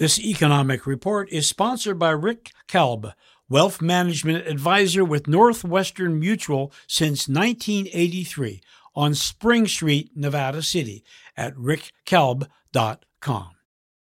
This economic report is sponsored by Rick Kalb, wealth management advisor with Northwestern Mutual since 1983 on Spring Street, Nevada City at rickkalb.com.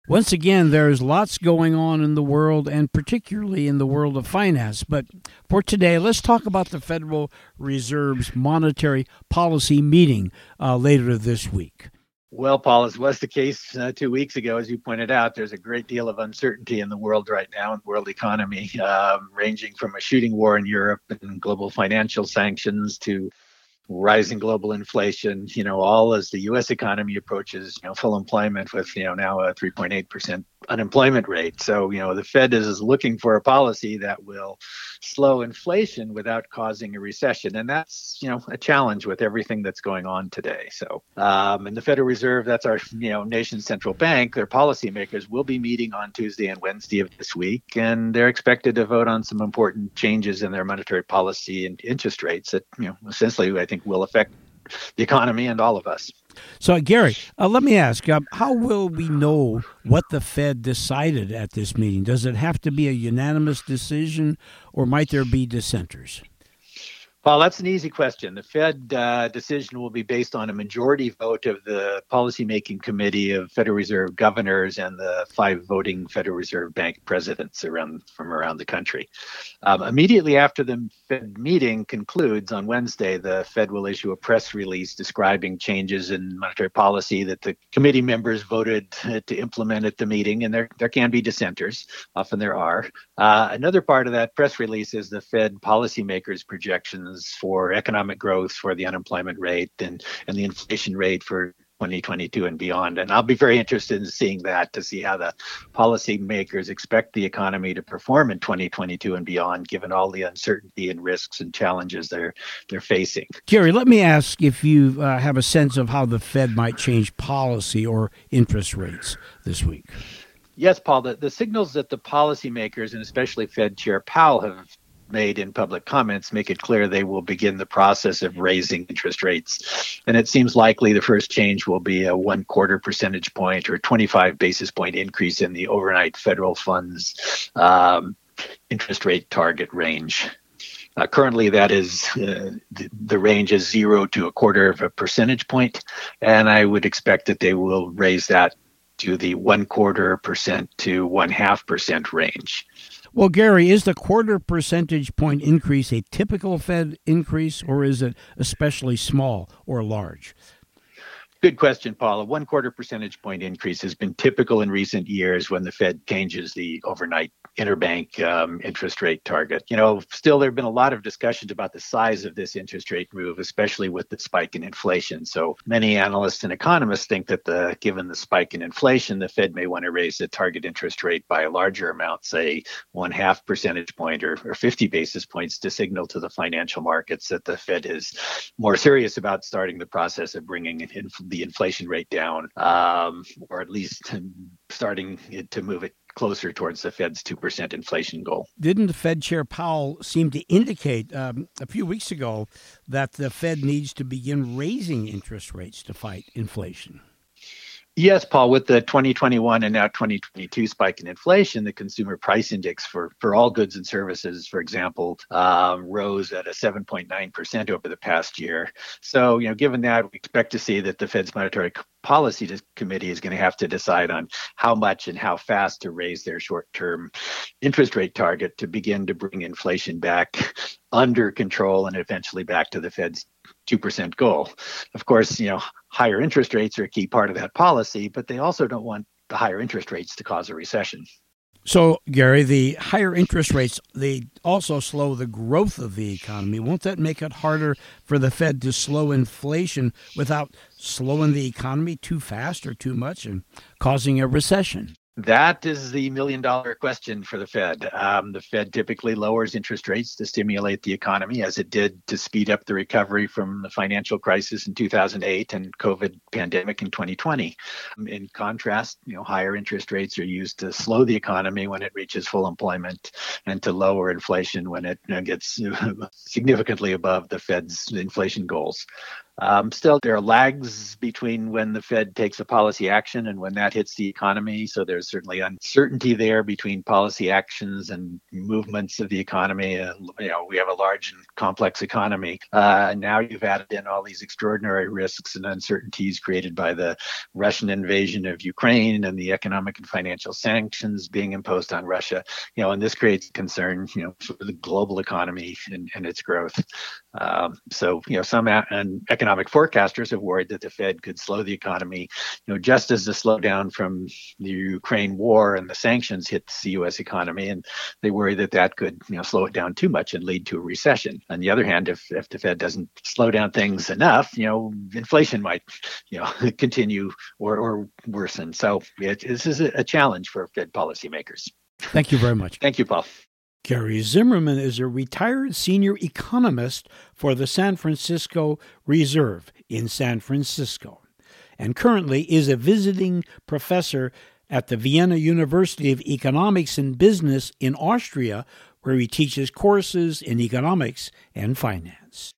Once again, there's lots going on in the world and particularly in the world of finance. But for today, let's talk about the Federal Reserve's monetary policy meeting uh, later this week. Well, Paul, as was the case uh, two weeks ago, as you pointed out, there's a great deal of uncertainty in the world right now, in the world economy, um, ranging from a shooting war in Europe and global financial sanctions to rising global inflation, you know, all as the U.S. economy approaches, you know, full employment with, you know, now a 3.8 percent unemployment rate. So, you know, the Fed is looking for a policy that will slow inflation without causing a recession. And that's, you know, a challenge with everything that's going on today. So, um, and the Federal Reserve, that's our, you know, nation's central bank, their policymakers will be meeting on Tuesday and Wednesday of this week. And they're expected to vote on some important changes in their monetary policy and interest rates that, you know, essentially, I think will affect the economy and all of us. So, Gary, uh, let me ask uh, how will we know what the Fed decided at this meeting? Does it have to be a unanimous decision or might there be dissenters? Well, that's an easy question. The Fed uh, decision will be based on a majority vote of the policymaking committee of Federal Reserve governors and the five voting Federal Reserve Bank presidents around from around the country. Um, immediately after the Fed meeting concludes on Wednesday, the Fed will issue a press release describing changes in monetary policy that the committee members voted to implement at the meeting, and there there can be dissenters. Often there are. Uh, another part of that press release is the Fed policymakers' projections for economic growth, for the unemployment rate, and, and the inflation rate for 2022 and beyond. And I'll be very interested in seeing that to see how the policymakers expect the economy to perform in 2022 and beyond, given all the uncertainty and risks and challenges they're they're facing. Jerry, let me ask if you uh, have a sense of how the Fed might change policy or interest rates this week. Yes, Paul. The, the signals that the policymakers and especially Fed Chair Powell have made in public comments make it clear they will begin the process of raising interest rates. And it seems likely the first change will be a one quarter percentage point or 25 basis point increase in the overnight federal funds um, interest rate target range. Uh, currently, that is uh, the, the, range is zero to a quarter of a percentage point, and I would expect that they will raise that to the one quarter percent to one half percent range. Well, Gary, is the quarter percentage point increase a typical Fed increase, or is it especially small or large? Good question, Paula. One quarter percentage point increase has been typical in recent years when the Fed changes the overnight interbank um, interest rate target. You know, still there have been a lot of discussions about the size of this interest rate move, especially with the spike in inflation. So many analysts and economists think that the given the spike in inflation, the Fed may want to raise the target interest rate by a larger amount, say one half percentage point or, or 50 basis points to signal to the financial markets that the Fed is more serious about starting the process of bringing in the inflation rate down, um, or at least starting to move it closer towards the Fed's 2% inflation goal. Didn't the Fed Chair Powell seem to indicate um, a few weeks ago that the Fed needs to begin raising interest rates to fight inflation? Yes, Paul, with the 2021 and now 2022 spike in inflation, the consumer price index for, for all goods and services, for example, um, rose at a 7.9% over the past year. So, you know, given that, we expect to see that the Fed's monetary policy committee is going to have to decide on how much and how fast to raise their short-term interest rate target to begin to bring inflation back under control and eventually back to the Fed's 2% goal. Of course, you know, higher interest rates are a key part of that policy, but they also don't want the higher interest rates to cause a recession. So, Gary, the higher interest rates they also slow the growth of the economy. Won't that make it harder for the Fed to slow inflation without slowing the economy too fast or too much and causing a recession? That is the million dollar question for the Fed. Um, the Fed typically lowers interest rates to stimulate the economy, as it did to speed up the recovery from the financial crisis in 2008 and COVID pandemic in 2020. Um, in contrast, you know, higher interest rates are used to slow the economy when it reaches full employment and to lower inflation when it gets significantly above the Fed's inflation goals. Um, still, there are lags between when the Fed takes a policy action and when that hits the economy. So there's certainly uncertainty there between policy actions and movements of the economy. Uh, you know, we have a large and complex economy. Uh, now you've added in all these extraordinary risks and uncertainties created by the Russian invasion of Ukraine and the economic and financial sanctions being imposed on Russia. You know, and this creates concern, you know, for the global economy and, and its growth. Um, so, you know, some a- and economic forecasters have worried that the Fed could slow the economy, you know, just as the slowdown from the Ukraine war and the sanctions hit the U.S. economy, and they worry that that could, you know, slow it down too much and lead to a recession. On the other hand, if if the Fed doesn't slow down things enough, you know, inflation might, you know, continue or or worsen. So it, this is a challenge for Fed policymakers. Thank you very much. Thank you, Paul. Gary Zimmerman is a retired senior economist for the San Francisco Reserve in San Francisco and currently is a visiting professor at the Vienna University of Economics and Business in Austria, where he teaches courses in economics and finance.